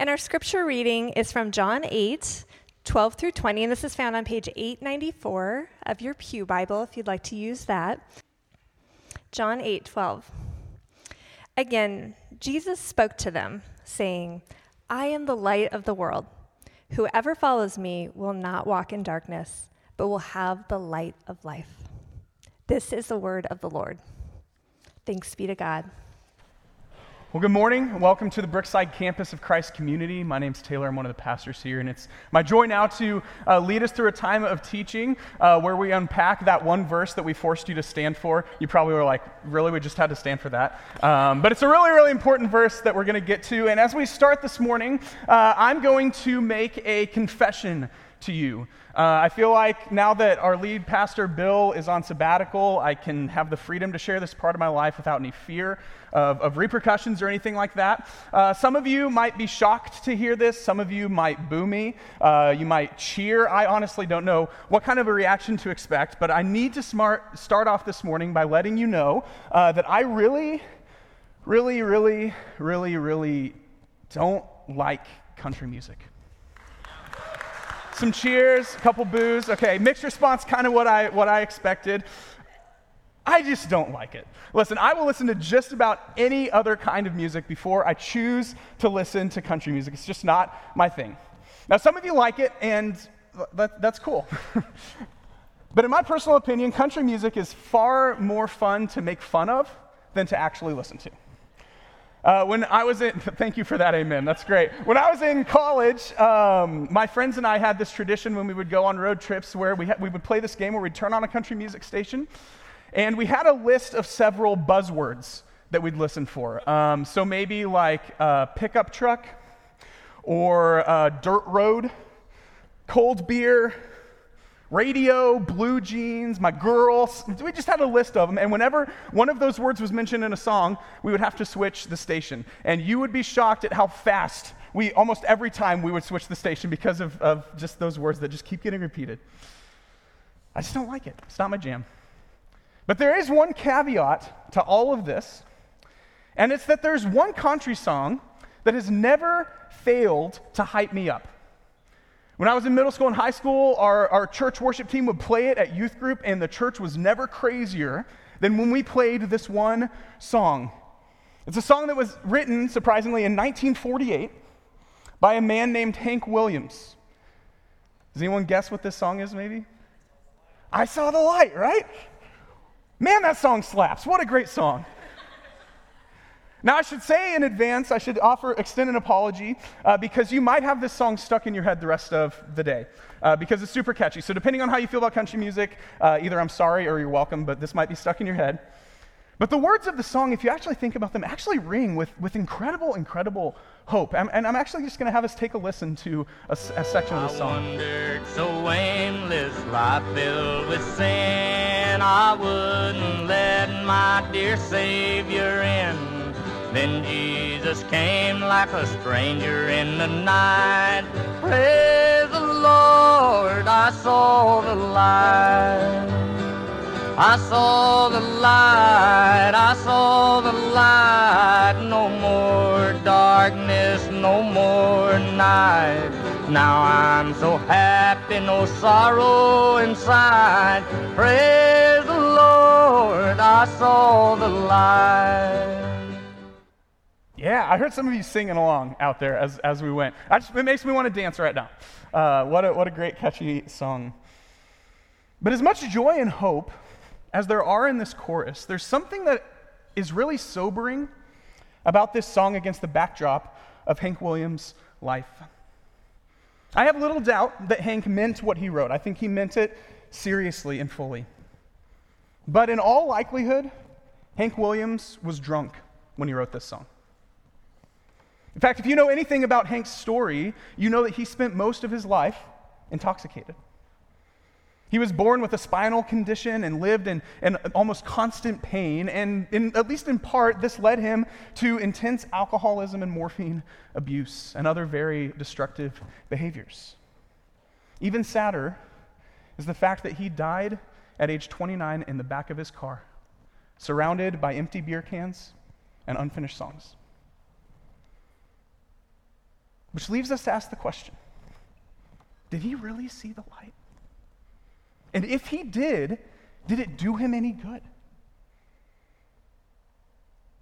And our scripture reading is from John 8, 12 through 20, and this is found on page 894 of your Pew Bible if you'd like to use that. John 8, 12. Again, Jesus spoke to them, saying, I am the light of the world. Whoever follows me will not walk in darkness, but will have the light of life. This is the word of the Lord. Thanks be to God. Well, good morning. Welcome to the Brookside campus of Christ Community. My name's Taylor. I'm one of the pastors here, and it's my joy now to uh, lead us through a time of teaching uh, where we unpack that one verse that we forced you to stand for. You probably were like, really? We just had to stand for that. Um, but it's a really, really important verse that we're going to get to. And as we start this morning, uh, I'm going to make a confession to you. Uh, I feel like now that our lead pastor, Bill, is on sabbatical, I can have the freedom to share this part of my life without any fear of, of repercussions or anything like that. Uh, some of you might be shocked to hear this. Some of you might boo me. Uh, you might cheer. I honestly don't know what kind of a reaction to expect, but I need to smart, start off this morning by letting you know uh, that I really, really, really, really, really don't like country music some cheers, a couple boos. Okay, mixed response, kind of what I, what I expected. I just don't like it. Listen, I will listen to just about any other kind of music before I choose to listen to country music. It's just not my thing. Now, some of you like it, and that, that's cool. but in my personal opinion, country music is far more fun to make fun of than to actually listen to. Uh, when I was in, thank you for that, amen. That's great. When I was in college, um, my friends and I had this tradition when we would go on road trips where we, ha- we would play this game where we'd turn on a country music station, and we had a list of several buzzwords that we'd listen for. Um, so maybe like uh, pickup truck, or uh, dirt road, cold beer, radio, blue jeans, my girls. We just had a list of them. And whenever one of those words was mentioned in a song, we would have to switch the station. And you would be shocked at how fast we, almost every time, we would switch the station because of, of just those words that just keep getting repeated. I just don't like it. It's not my jam. But there is one caveat to all of this, and it's that there's one country song that has never failed to hype me up. When I was in middle school and high school, our, our church worship team would play it at youth group, and the church was never crazier than when we played this one song. It's a song that was written, surprisingly, in 1948 by a man named Hank Williams. Does anyone guess what this song is, maybe? I Saw the Light, right? Man, that song slaps. What a great song. Now, I should say in advance, I should offer, extend an apology uh, because you might have this song stuck in your head the rest of the day uh, because it's super catchy. So, depending on how you feel about country music, uh, either I'm sorry or you're welcome, but this might be stuck in your head. But the words of the song, if you actually think about them, actually ring with, with incredible, incredible hope. And, and I'm actually just going to have us take a listen to a, a section of the song. I wondered, so aimless, life filled with sin, I wouldn't let my dear Savior in. Then Jesus came like a stranger in the night. Praise the Lord, I saw the light. I saw the light, I saw the light. No more darkness, no more night. Now I'm so happy, no sorrow inside. Praise the Lord, I saw the light. Yeah, I heard some of you singing along out there as, as we went. Just, it makes me want to dance right now. Uh, what, a, what a great, catchy song. But as much joy and hope as there are in this chorus, there's something that is really sobering about this song against the backdrop of Hank Williams' life. I have little doubt that Hank meant what he wrote. I think he meant it seriously and fully. But in all likelihood, Hank Williams was drunk when he wrote this song. In fact, if you know anything about Hank's story, you know that he spent most of his life intoxicated. He was born with a spinal condition and lived in, in almost constant pain, and in, at least in part, this led him to intense alcoholism and morphine abuse and other very destructive behaviors. Even sadder is the fact that he died at age 29 in the back of his car, surrounded by empty beer cans and unfinished songs. Which leaves us to ask the question Did he really see the light? And if he did, did it do him any good?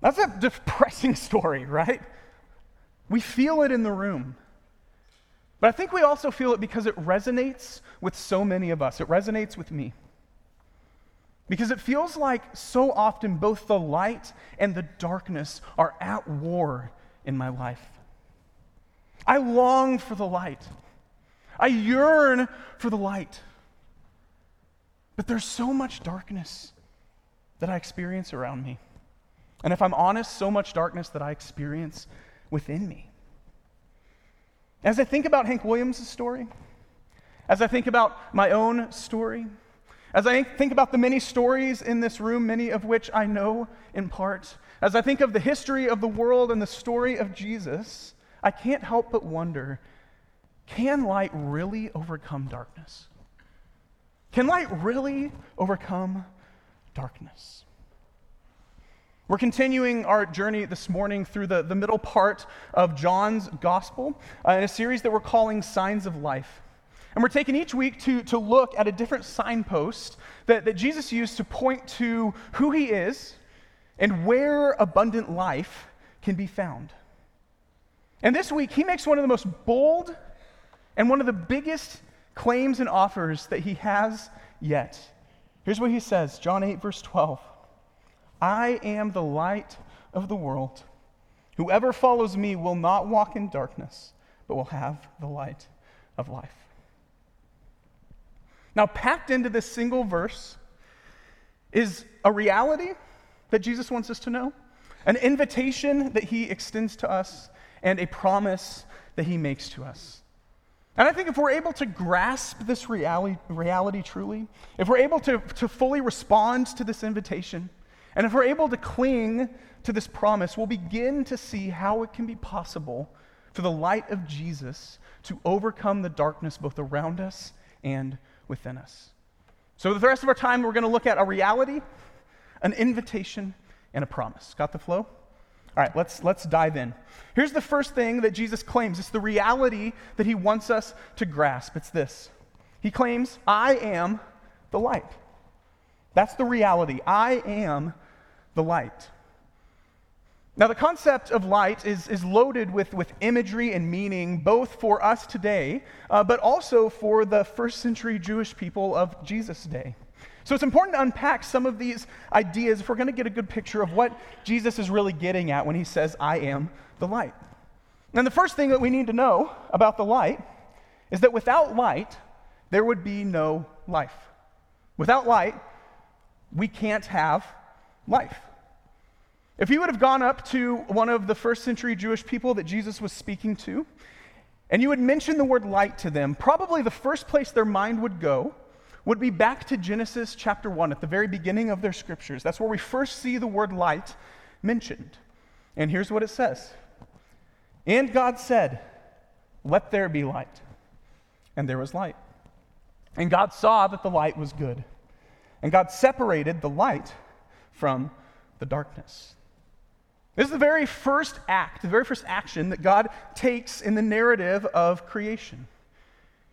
That's a depressing story, right? We feel it in the room. But I think we also feel it because it resonates with so many of us. It resonates with me. Because it feels like so often both the light and the darkness are at war in my life. I long for the light, I yearn for the light. But there's so much darkness that I experience around me. And if I'm honest, so much darkness that I experience within me. As I think about Hank Williams' story, as I think about my own story, as I think about the many stories in this room, many of which I know in part, as I think of the history of the world and the story of Jesus, I can't help but wonder can light really overcome darkness? Can light really overcome darkness? We're continuing our journey this morning through the, the middle part of John's gospel uh, in a series that we're calling Signs of Life. And we're taking each week to, to look at a different signpost that, that Jesus used to point to who he is and where abundant life can be found. And this week, he makes one of the most bold and one of the biggest claims and offers that he has yet. Here's what he says John 8, verse 12 I am the light of the world. Whoever follows me will not walk in darkness, but will have the light of life. Now, packed into this single verse is a reality that Jesus wants us to know, an invitation that he extends to us, and a promise that he makes to us. And I think if we're able to grasp this reality, reality truly, if we're able to, to fully respond to this invitation, and if we're able to cling to this promise, we'll begin to see how it can be possible for the light of Jesus to overcome the darkness both around us and within us. So, the rest of our time, we're going to look at a reality, an invitation, and a promise. Got the flow? All right, let's, let's dive in. Here's the first thing that Jesus claims it's the reality that he wants us to grasp. It's this He claims, I am the light. That's the reality. I am the light. Now, the concept of light is, is loaded with, with imagery and meaning, both for us today, uh, but also for the first century Jewish people of Jesus' day. So it's important to unpack some of these ideas if we're going to get a good picture of what Jesus is really getting at when he says, I am the light. And the first thing that we need to know about the light is that without light, there would be no life. Without light, we can't have life. If you would have gone up to one of the first century Jewish people that Jesus was speaking to, and you would mention the word light to them, probably the first place their mind would go would be back to Genesis chapter 1 at the very beginning of their scriptures. That's where we first see the word light mentioned. And here's what it says And God said, Let there be light. And there was light. And God saw that the light was good. And God separated the light from the darkness. This is the very first act, the very first action that God takes in the narrative of creation.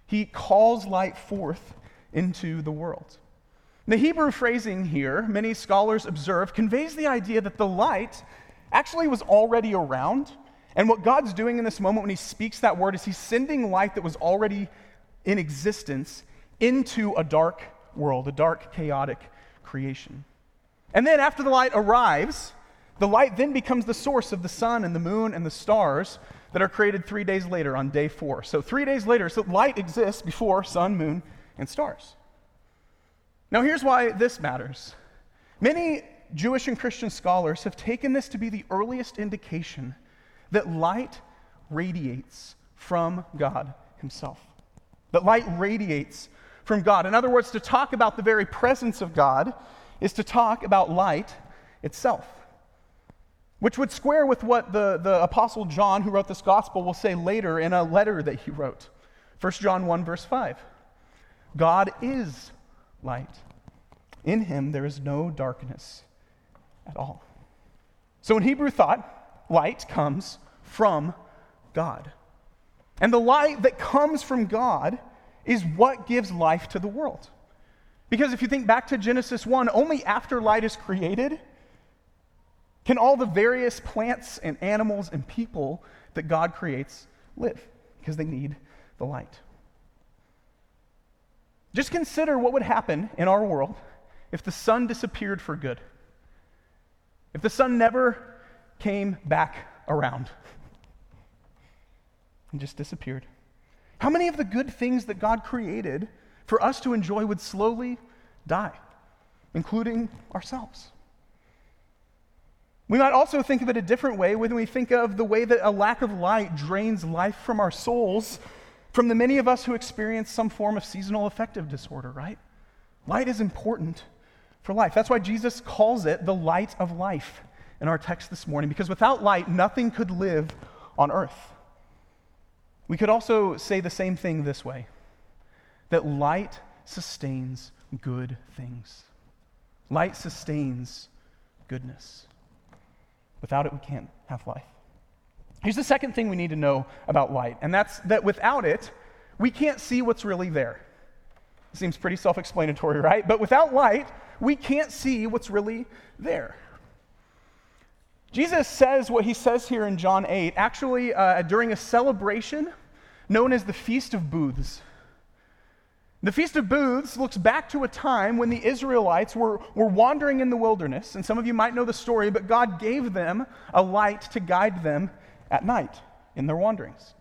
He calls light forth into the world. The Hebrew phrasing here, many scholars observe, conveys the idea that the light actually was already around. And what God's doing in this moment when he speaks that word is he's sending light that was already in existence into a dark world, a dark, chaotic creation. And then after the light arrives, the light then becomes the source of the sun and the moon and the stars that are created three days later on day four. So, three days later, so light exists before sun, moon, and stars. Now, here's why this matters. Many Jewish and Christian scholars have taken this to be the earliest indication that light radiates from God Himself. That light radiates from God. In other words, to talk about the very presence of God is to talk about light itself, which would square with what the, the Apostle John, who wrote this gospel, will say later in a letter that he wrote. 1 John 1, verse 5. God is light. In him there is no darkness at all. So in Hebrew thought, light comes from God. And the light that comes from God is what gives life to the world. Because if you think back to Genesis 1, only after light is created can all the various plants and animals and people that God creates live, because they need the light. Just consider what would happen in our world if the sun disappeared for good, if the sun never came back around and just disappeared. How many of the good things that God created for us to enjoy would slowly die, including ourselves? We might also think of it a different way when we think of the way that a lack of light drains life from our souls, from the many of us who experience some form of seasonal affective disorder, right? Light is important for life. That's why Jesus calls it the light of life in our text this morning, because without light, nothing could live on earth. We could also say the same thing this way that light sustains good things. Light sustains goodness. Without it, we can't have life. Here's the second thing we need to know about light, and that's that without it, we can't see what's really there. Seems pretty self explanatory, right? But without light, we can't see what's really there. Jesus says what he says here in John 8, actually uh, during a celebration known as the Feast of Booths. The Feast of Booths looks back to a time when the Israelites were, were wandering in the wilderness. And some of you might know the story, but God gave them a light to guide them at night in their wanderings.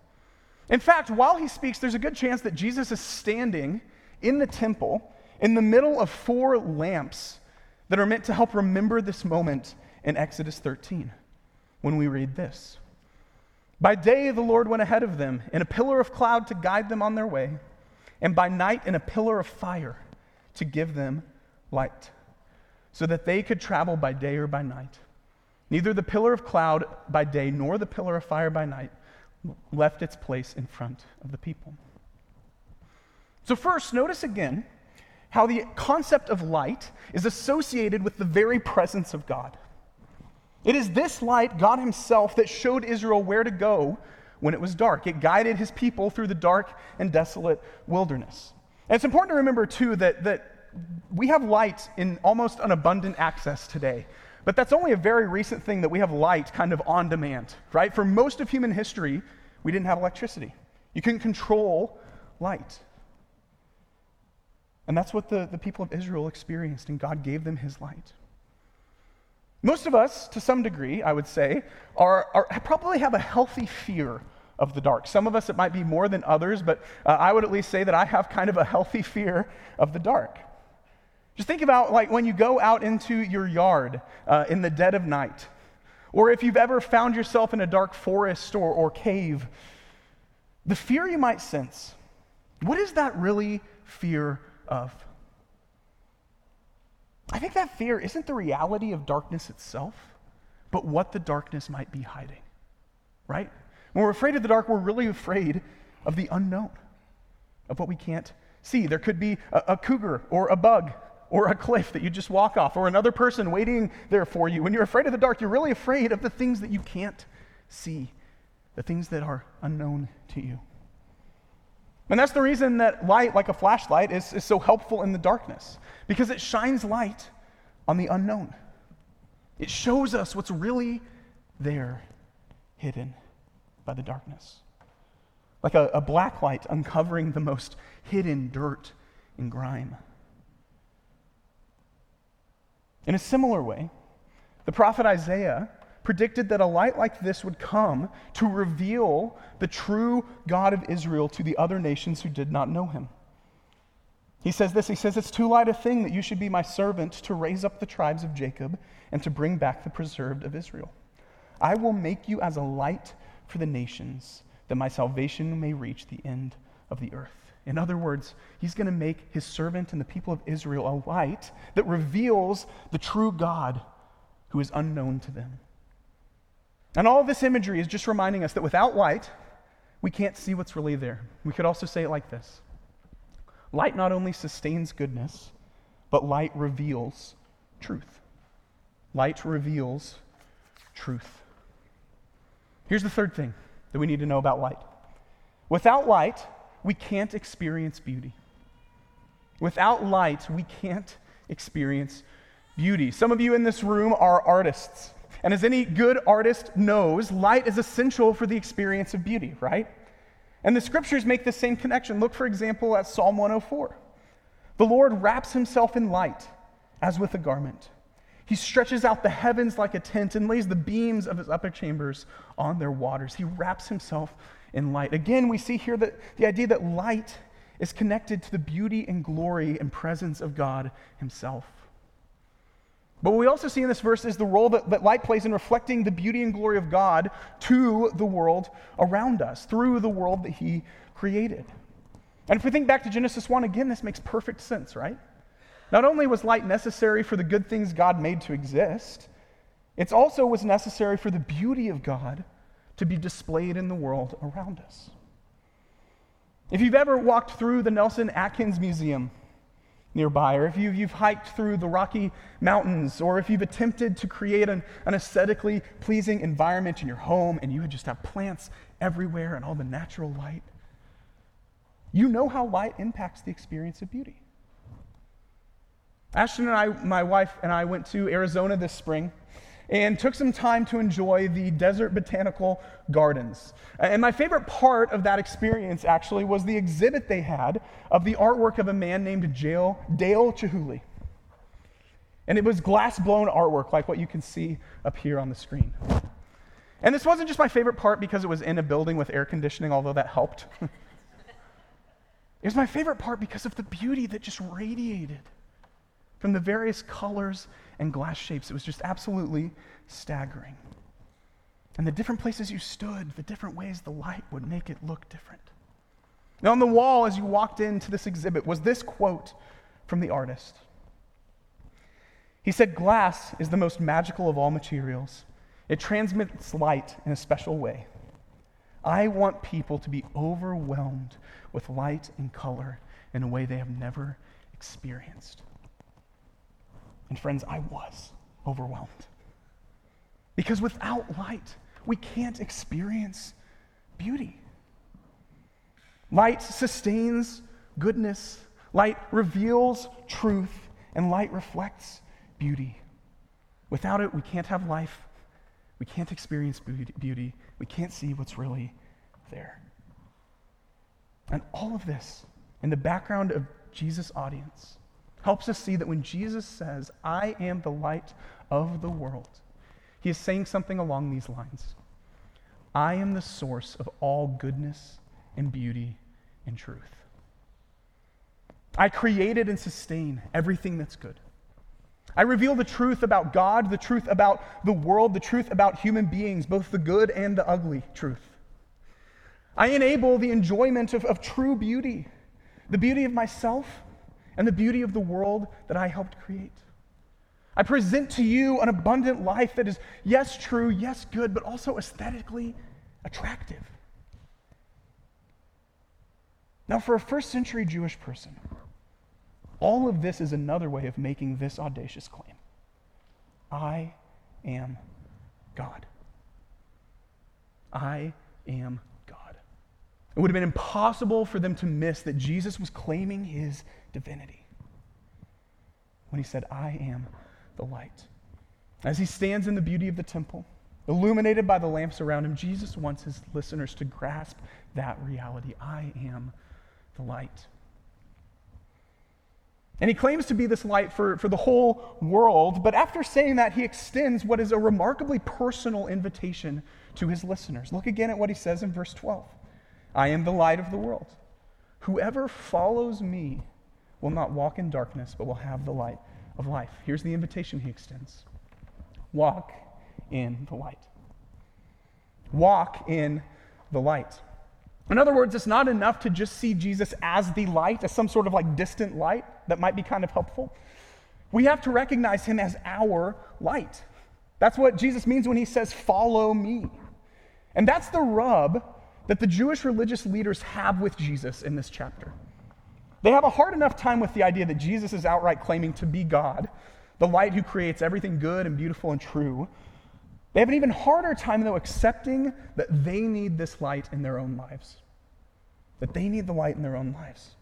In fact, while he speaks, there's a good chance that Jesus is standing in the temple in the middle of four lamps that are meant to help remember this moment in Exodus 13 when we read this. By day, the Lord went ahead of them in a pillar of cloud to guide them on their way and by night in a pillar of fire to give them light, so that they could travel by day or by night. Neither the pillar of cloud by day nor the pillar of fire by night left its place in front of the people. So, first, notice again how the concept of light is associated with the very presence of God. It is this light, God Himself, that showed Israel where to go when it was dark. It guided his people through the dark and desolate wilderness. And it's important to remember, too, that, that we have light in almost an abundant access today. But that's only a very recent thing that we have light kind of on demand, right? For most of human history, we didn't have electricity. You couldn't control light. And that's what the, the people of Israel experienced, and God gave them his light. Most of us, to some degree, I would say, are, are probably have a healthy fear of the dark. Some of us, it might be more than others, but uh, I would at least say that I have kind of a healthy fear of the dark. Just think about like when you go out into your yard uh, in the dead of night, or if you've ever found yourself in a dark forest or, or cave, the fear you might sense. What is that really fear of? I think that fear isn't the reality of darkness itself, but what the darkness might be hiding, right? When we're afraid of the dark, we're really afraid of the unknown, of what we can't see. There could be a, a cougar or a bug or a cliff that you just walk off or another person waiting there for you. When you're afraid of the dark, you're really afraid of the things that you can't see, the things that are unknown to you. And that's the reason that light, like a flashlight, is, is so helpful in the darkness, because it shines light on the unknown. It shows us what's really there, hidden by the darkness. Like a, a black light uncovering the most hidden dirt and grime. In a similar way, the prophet Isaiah predicted that a light like this would come to reveal the true God of Israel to the other nations who did not know him. He says this He says, It's too light a thing that you should be my servant to raise up the tribes of Jacob and to bring back the preserved of Israel. I will make you as a light for the nations, that my salvation may reach the end of the earth. In other words, he's going to make his servant and the people of Israel a light that reveals the true God who is unknown to them. And all this imagery is just reminding us that without light, we can't see what's really there. We could also say it like this Light not only sustains goodness, but light reveals truth. Light reveals truth. Here's the third thing that we need to know about light Without light, we can't experience beauty. Without light, we can't experience beauty. Some of you in this room are artists. And as any good artist knows, light is essential for the experience of beauty, right? And the scriptures make the same connection. Look, for example, at Psalm 104. The Lord wraps himself in light as with a garment. He stretches out the heavens like a tent and lays the beams of his upper chambers on their waters. He wraps himself in light. Again, we see here that the idea that light is connected to the beauty and glory and presence of God himself. But what we also see in this verse is the role that, that light plays in reflecting the beauty and glory of God to the world around us, through the world that He created. And if we think back to Genesis 1, again, this makes perfect sense, right? Not only was light necessary for the good things God made to exist, it also was necessary for the beauty of God to be displayed in the world around us. If you've ever walked through the Nelson Atkins Museum, nearby, or if you've, you've hiked through the Rocky Mountains, or if you've attempted to create an, an aesthetically pleasing environment in your home and you just have plants everywhere and all the natural light, you know how light impacts the experience of beauty. Ashton and I, my wife and I, went to Arizona this spring and took some time to enjoy the Desert Botanical Gardens. And my favorite part of that experience actually was the exhibit they had of the artwork of a man named Dale, Dale Chihuly. And it was glass blown artwork like what you can see up here on the screen. And this wasn't just my favorite part because it was in a building with air conditioning, although that helped. it was my favorite part because of the beauty that just radiated from the various colors and glass shapes. It was just absolutely staggering. And the different places you stood, the different ways the light would make it look different. Now, on the wall, as you walked into this exhibit, was this quote from the artist. He said, Glass is the most magical of all materials. It transmits light in a special way. I want people to be overwhelmed with light and color in a way they have never experienced. And friends, I was overwhelmed. Because without light, we can't experience beauty. Light sustains goodness, light reveals truth, and light reflects beauty. Without it, we can't have life, we can't experience beauty, we can't see what's really there. And all of this in the background of Jesus' audience helps us see that when Jesus says, I am the light of the world, he is saying something along these lines I am the source of all goodness and beauty and truth. I created and sustain everything that's good. I reveal the truth about God, the truth about the world, the truth about human beings, both the good and the ugly truth. I enable the enjoyment of, of true beauty, the beauty of myself and the beauty of the world that I helped create. I present to you an abundant life that is, yes, true, yes, good, but also aesthetically attractive. Now, for a first century Jewish person, all of this is another way of making this audacious claim I am God. I am God. It would have been impossible for them to miss that Jesus was claiming his divinity when he said, I am the light. As he stands in the beauty of the temple, illuminated by the lamps around him, Jesus wants his listeners to grasp that reality. I am the light. And he claims to be this light for, for the whole world, but after saying that, he extends what is a remarkably personal invitation to his listeners. Look again at what he says in verse 12 I am the light of the world. Whoever follows me will not walk in darkness, but will have the light of life. Here's the invitation he extends walk in the light. Walk in the light. In other words, it's not enough to just see Jesus as the light, as some sort of like distant light that might be kind of helpful. We have to recognize him as our light. That's what Jesus means when he says, Follow me. And that's the rub that the Jewish religious leaders have with Jesus in this chapter. They have a hard enough time with the idea that Jesus is outright claiming to be God, the light who creates everything good and beautiful and true. They have an even harder time, though, accepting that they need this light in their own lives. that they need the light in their own lives.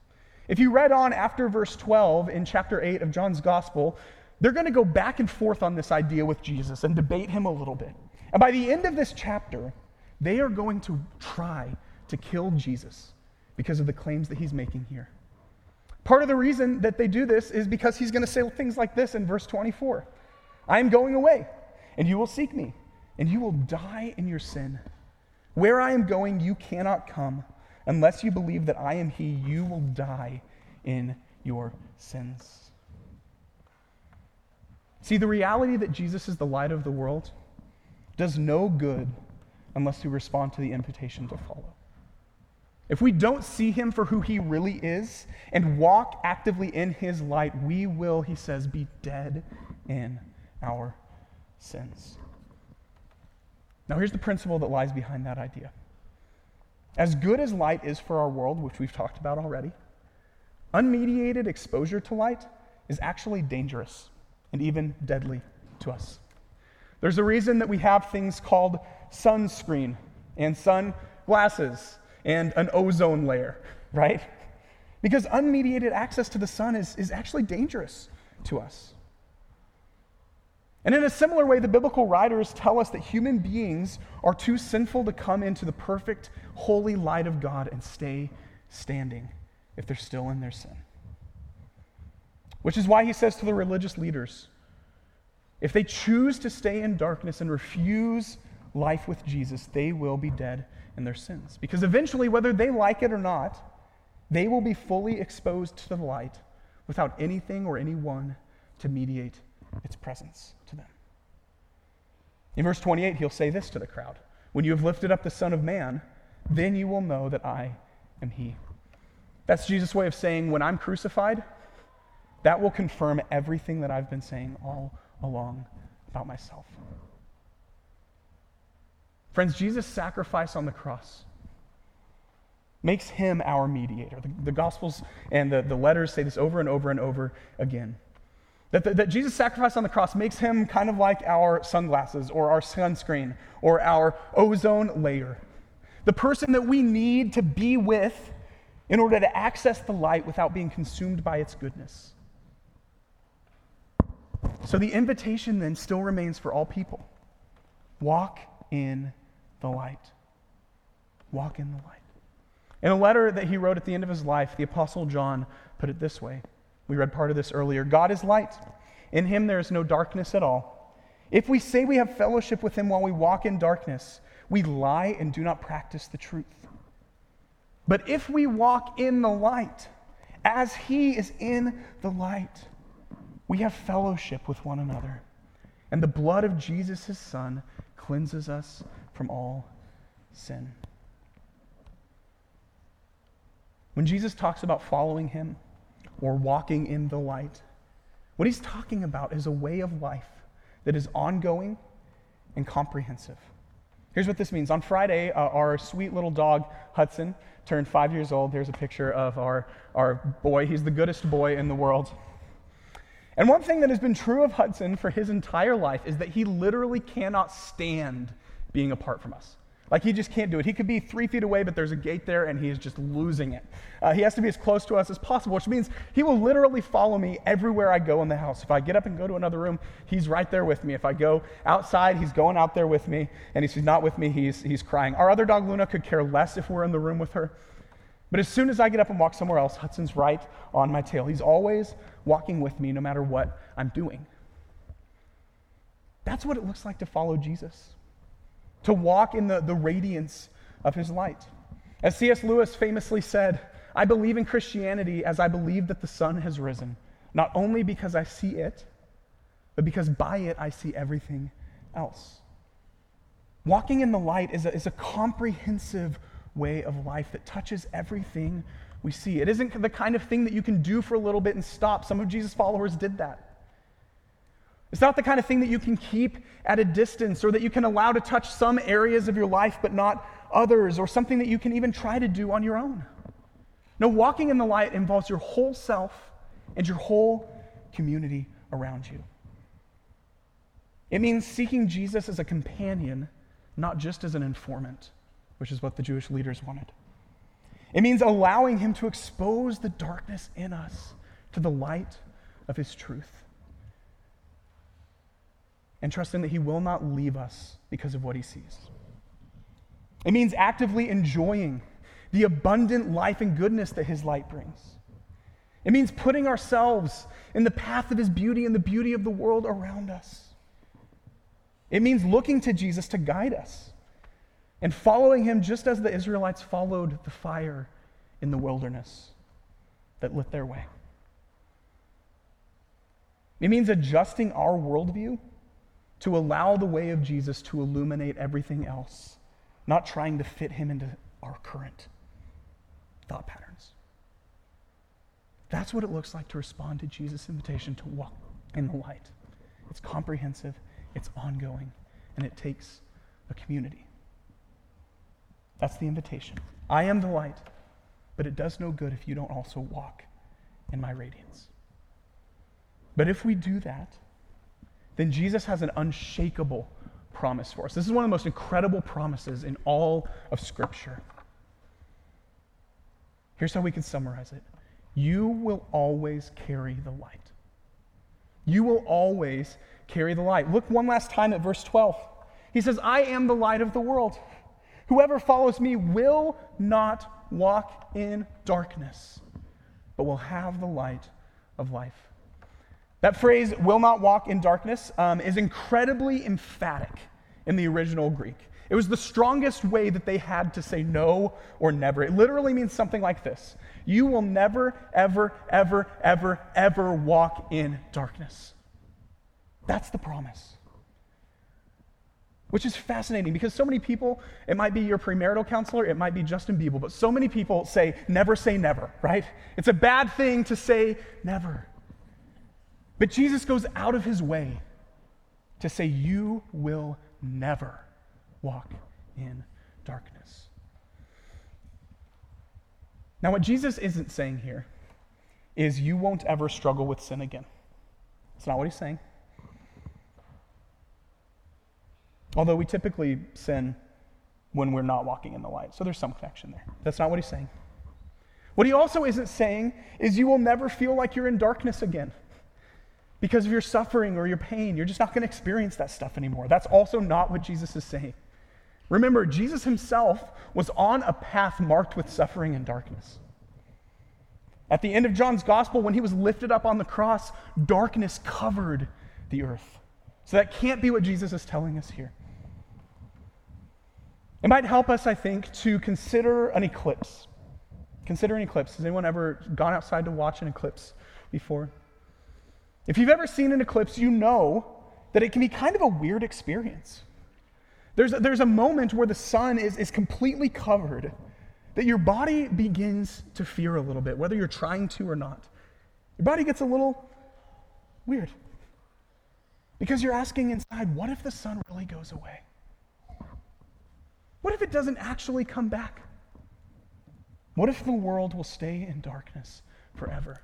If you read on after verse 12 in chapter 8 of John's gospel, they're going to go back and forth on this idea with Jesus and debate him a little bit. And by the end of this chapter, they are going to try to kill Jesus because of the claims that he's making here. Part of the reason that they do this is because he's going to say things like this in verse 24 I am going away, and you will seek me, and you will die in your sin. Where I am going, you cannot come. Unless you believe that I am He, you will die in your sins. See, the reality that Jesus is the light of the world does no good unless we respond to the invitation to follow. If we don't see him for who he really is and walk actively in his light, we will, he says, be dead in our sins. Now, here's the principle that lies behind that idea as good as light is for our world, which we've talked about already, unmediated exposure to light is actually dangerous and even deadly to us. There's a reason that we have things called sunscreen and sunglasses and an ozone layer, right? Because unmediated access to the sun is, is actually dangerous to us. And in a similar way, the biblical writers tell us that human beings are too sinful to come into the perfect, holy light of God and stay standing if they're still in their sin. Which is why he says to the religious leaders if they choose to stay in darkness and refuse life with Jesus, they will be dead in their sins. Because eventually, whether they like it or not, they will be fully exposed to the light without anything or anyone to mediate its presence to them. In verse 28, he'll say this to the crowd When you have lifted up the Son of Man, then you will know that I am He. That's Jesus' way of saying, When I'm crucified, that will confirm everything that I've been saying all along about myself. Friends, Jesus' sacrifice on the cross makes him our mediator. The, the Gospels and the, the letters say this over and over and over again. That, that, that Jesus' sacrifice on the cross makes him kind of like our sunglasses or our sunscreen or our ozone layer. The person that we need to be with in order to access the light without being consumed by its goodness. So the invitation then still remains for all people walk in the light. Walk in the light. In a letter that he wrote at the end of his life, the Apostle John put it this way. We read part of this earlier God is light. In him there is no darkness at all. If we say we have fellowship with him while we walk in darkness, we lie and do not practice the truth. But if we walk in the light, as he is in the light, we have fellowship with one another. And the blood of Jesus, his son, cleanses us from all sin. When Jesus talks about following him or walking in the light, what he's talking about is a way of life that is ongoing and comprehensive. Here's what this means. On Friday, uh, our sweet little dog, Hudson, turned five years old. There's a picture of our, our boy. He's the goodest boy in the world. And one thing that has been true of Hudson for his entire life is that he literally cannot stand being apart from us. Like he just can't do it. He could be three feet away, but there's a gate there, and he is just losing it. Uh, he has to be as close to us as possible, which means he will literally follow me everywhere I go in the house. If I get up and go to another room, he's right there with me. If I go outside, he's going out there with me, and if he's not with me, he's, he's crying. Our other dog, Luna, could care less if we're in the room with her. But as soon as I get up and walk somewhere else, Hudson's right on my tail. He's always walking with me no matter what I'm doing. That's what it looks like to follow Jesus to walk in the, the radiance of his light. As C.S. Lewis famously said, I believe in Christianity as I believe that the sun has risen, not only because I see it, but because by it I see everything else. Walking in the light is a, is a comprehensive way of life that touches everything we see. It isn't the kind of thing that you can do for a little bit and stop. Some of Jesus' followers did that. It's not the kind of thing that you can keep at a distance or that you can allow to touch some areas of your life but not others or something that you can even try to do on your own. No, walking in the light involves your whole self and your whole community around you. It means seeking Jesus as a companion, not just as an informant, which is what the Jewish leaders wanted. It means allowing Him to expose the darkness in us to the light of His truth. And trust trusting that He will not leave us because of what He sees. It means actively enjoying the abundant life and goodness that His light brings. It means putting ourselves in the path of His beauty and the beauty of the world around us. It means looking to Jesus to guide us and following Him just as the Israelites followed the fire in the wilderness that lit their way. It means adjusting our worldview to allow the way of Jesus to illuminate everything else, not trying to fit Him into our current thought patterns. That's what it looks like to respond to Jesus' invitation to walk in the light. It's comprehensive, it's ongoing, and it takes a community. That's the invitation. I am the light, but it does no good if you don't also walk in my radiance. But if we do that, then Jesus has an unshakable promise for us. This is one of the most incredible promises in all of Scripture. Here's how we can summarize it You will always carry the light. You will always carry the light. Look one last time at verse 12. He says, I am the light of the world. Whoever follows me will not walk in darkness, but will have the light of life. That phrase, will not walk in darkness, um, is incredibly emphatic in the original Greek. It was the strongest way that they had to say no or never. It literally means something like this You will never, ever, ever, ever, ever walk in darkness. That's the promise. Which is fascinating because so many people, it might be your premarital counselor, it might be Justin Bieber, but so many people say, never say never, right? It's a bad thing to say never. But Jesus goes out of his way to say, You will never walk in darkness. Now, what Jesus isn't saying here is you won't ever struggle with sin again. That's not what he's saying. Although we typically sin when we're not walking in the light. So there's some connection there. That's not what he's saying. What he also isn't saying is you will never feel like you're in darkness again because of your suffering or your pain. You're just not going to experience that stuff anymore. That's also not what Jesus is saying. Remember, Jesus himself was on a path marked with suffering and darkness. At the end of John's gospel, when he was lifted up on the cross, darkness covered the earth. So that can't be what Jesus is telling us here. It might help us, I think, to consider an eclipse. Consider an eclipse. Has anyone ever gone outside to watch an eclipse before? If you've ever seen an eclipse, you know that it can be kind of a weird experience. There's a, there's a moment where the sun is, is completely covered that your body begins to fear a little bit, whether you're trying to or not. Your body gets a little weird because you're asking inside, what if the sun really goes away? What if it doesn't actually come back? What if the world will stay in darkness forever?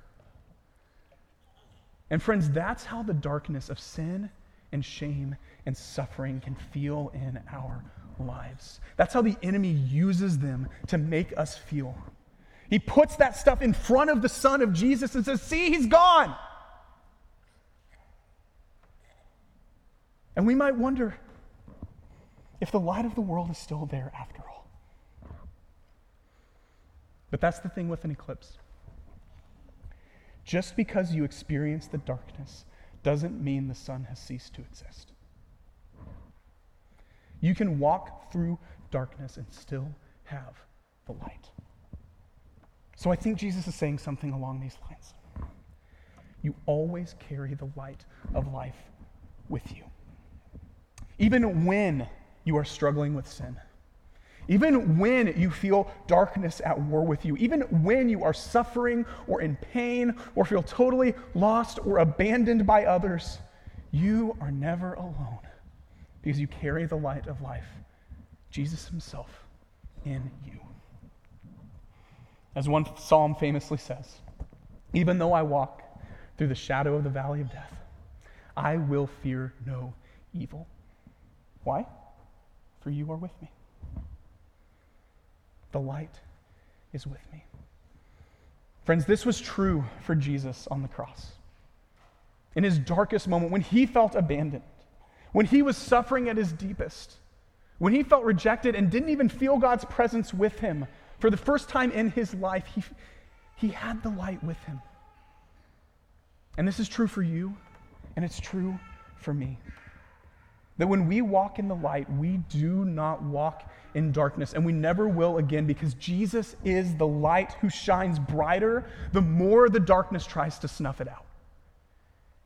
And friends, that's how the darkness of sin and shame and suffering can feel in our lives. That's how the enemy uses them to make us feel. He puts that stuff in front of the sun of Jesus and says, See, he's gone. And we might wonder if the light of the world is still there after all. But that's the thing with an eclipse. Just because you experience the darkness doesn't mean the sun has ceased to exist. You can walk through darkness and still have the light. So I think Jesus is saying something along these lines. You always carry the light of life with you. Even when you are struggling with sin, even when you feel darkness at war with you, even when you are suffering or in pain or feel totally lost or abandoned by others, you are never alone because you carry the light of life, Jesus Himself, in you. As one psalm famously says, even though I walk through the shadow of the valley of death, I will fear no evil. Why? For you are with me. The light is with me. Friends, this was true for Jesus on the cross. In his darkest moment, when he felt abandoned, when he was suffering at his deepest, when he felt rejected and didn't even feel God's presence with him, for the first time in his life, he, he had the light with him. And this is true for you, and it's true for me. That when we walk in the light, we do not walk in darkness, and we never will again because Jesus is the light who shines brighter the more the darkness tries to snuff it out.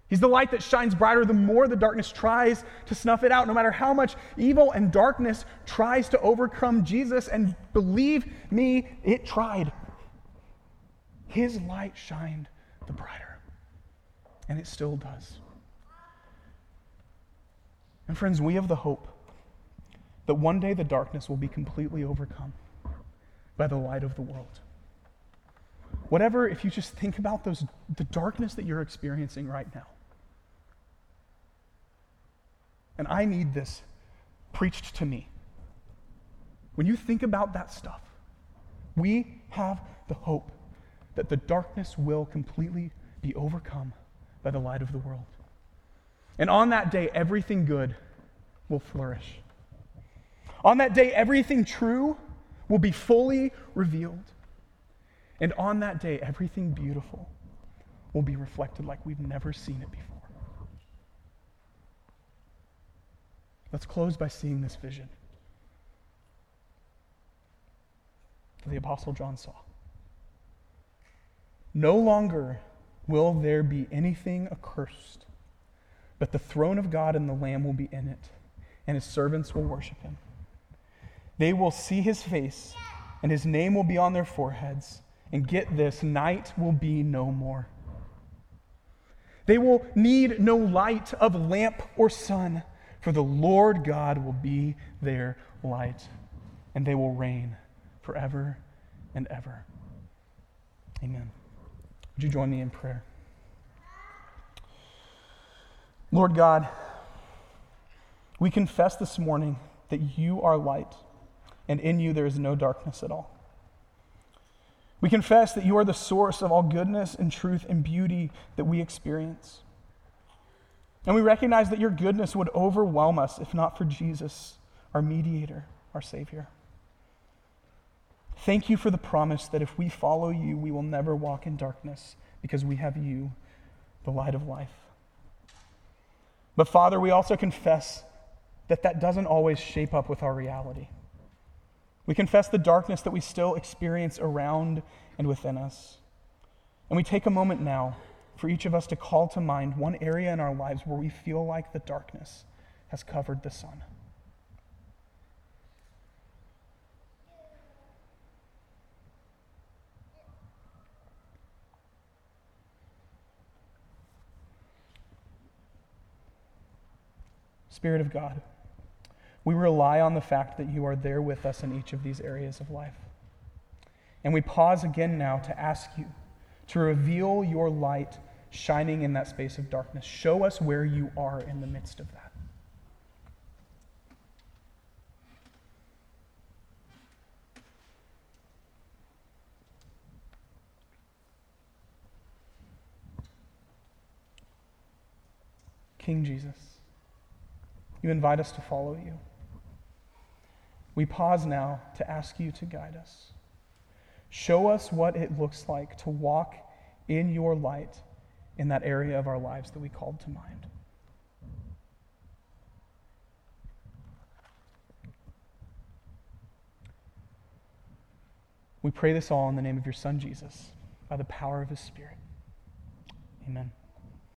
He's the light that shines brighter the more the darkness tries to snuff it out. No matter how much evil and darkness tries to overcome Jesus, and believe me, it tried. His light shined the brighter, and it still does. And friends, we have the hope that one day the darkness will be completely overcome by the light of the world. Whatever, if you just think about those, the darkness that you're experiencing right now. And I need this preached to me. When you think about that stuff, we have the hope that the darkness will completely be overcome by the light of the world. And on that day, everything good will flourish. On that day, everything true will be fully revealed. And on that day, everything beautiful will be reflected like we've never seen it before. Let's close by seeing this vision that the Apostle John saw. No longer will there be anything accursed but the throne of God and the Lamb will be in it, and his servants will worship him. They will see his face, and his name will be on their foreheads. And get this night will be no more. They will need no light of lamp or sun, for the Lord God will be their light, and they will reign forever and ever. Amen. Would you join me in prayer? Lord God, we confess this morning that you are light, and in you there is no darkness at all. We confess that you are the source of all goodness and truth and beauty that we experience. And we recognize that your goodness would overwhelm us if not for Jesus, our mediator, our Savior. Thank you for the promise that if we follow you, we will never walk in darkness because we have you, the light of life. But Father, we also confess that that doesn't always shape up with our reality. We confess the darkness that we still experience around and within us. And we take a moment now for each of us to call to mind one area in our lives where we feel like the darkness has covered the sun. Spirit of God, we rely on the fact that you are there with us in each of these areas of life. And we pause again now to ask you to reveal your light shining in that space of darkness. Show us where you are in the midst of that. King Jesus. You invite us to follow you. We pause now to ask you to guide us. Show us what it looks like to walk in your light in that area of our lives that we called to mind. We pray this all in the name of your Son, Jesus, by the power of his Spirit. Amen.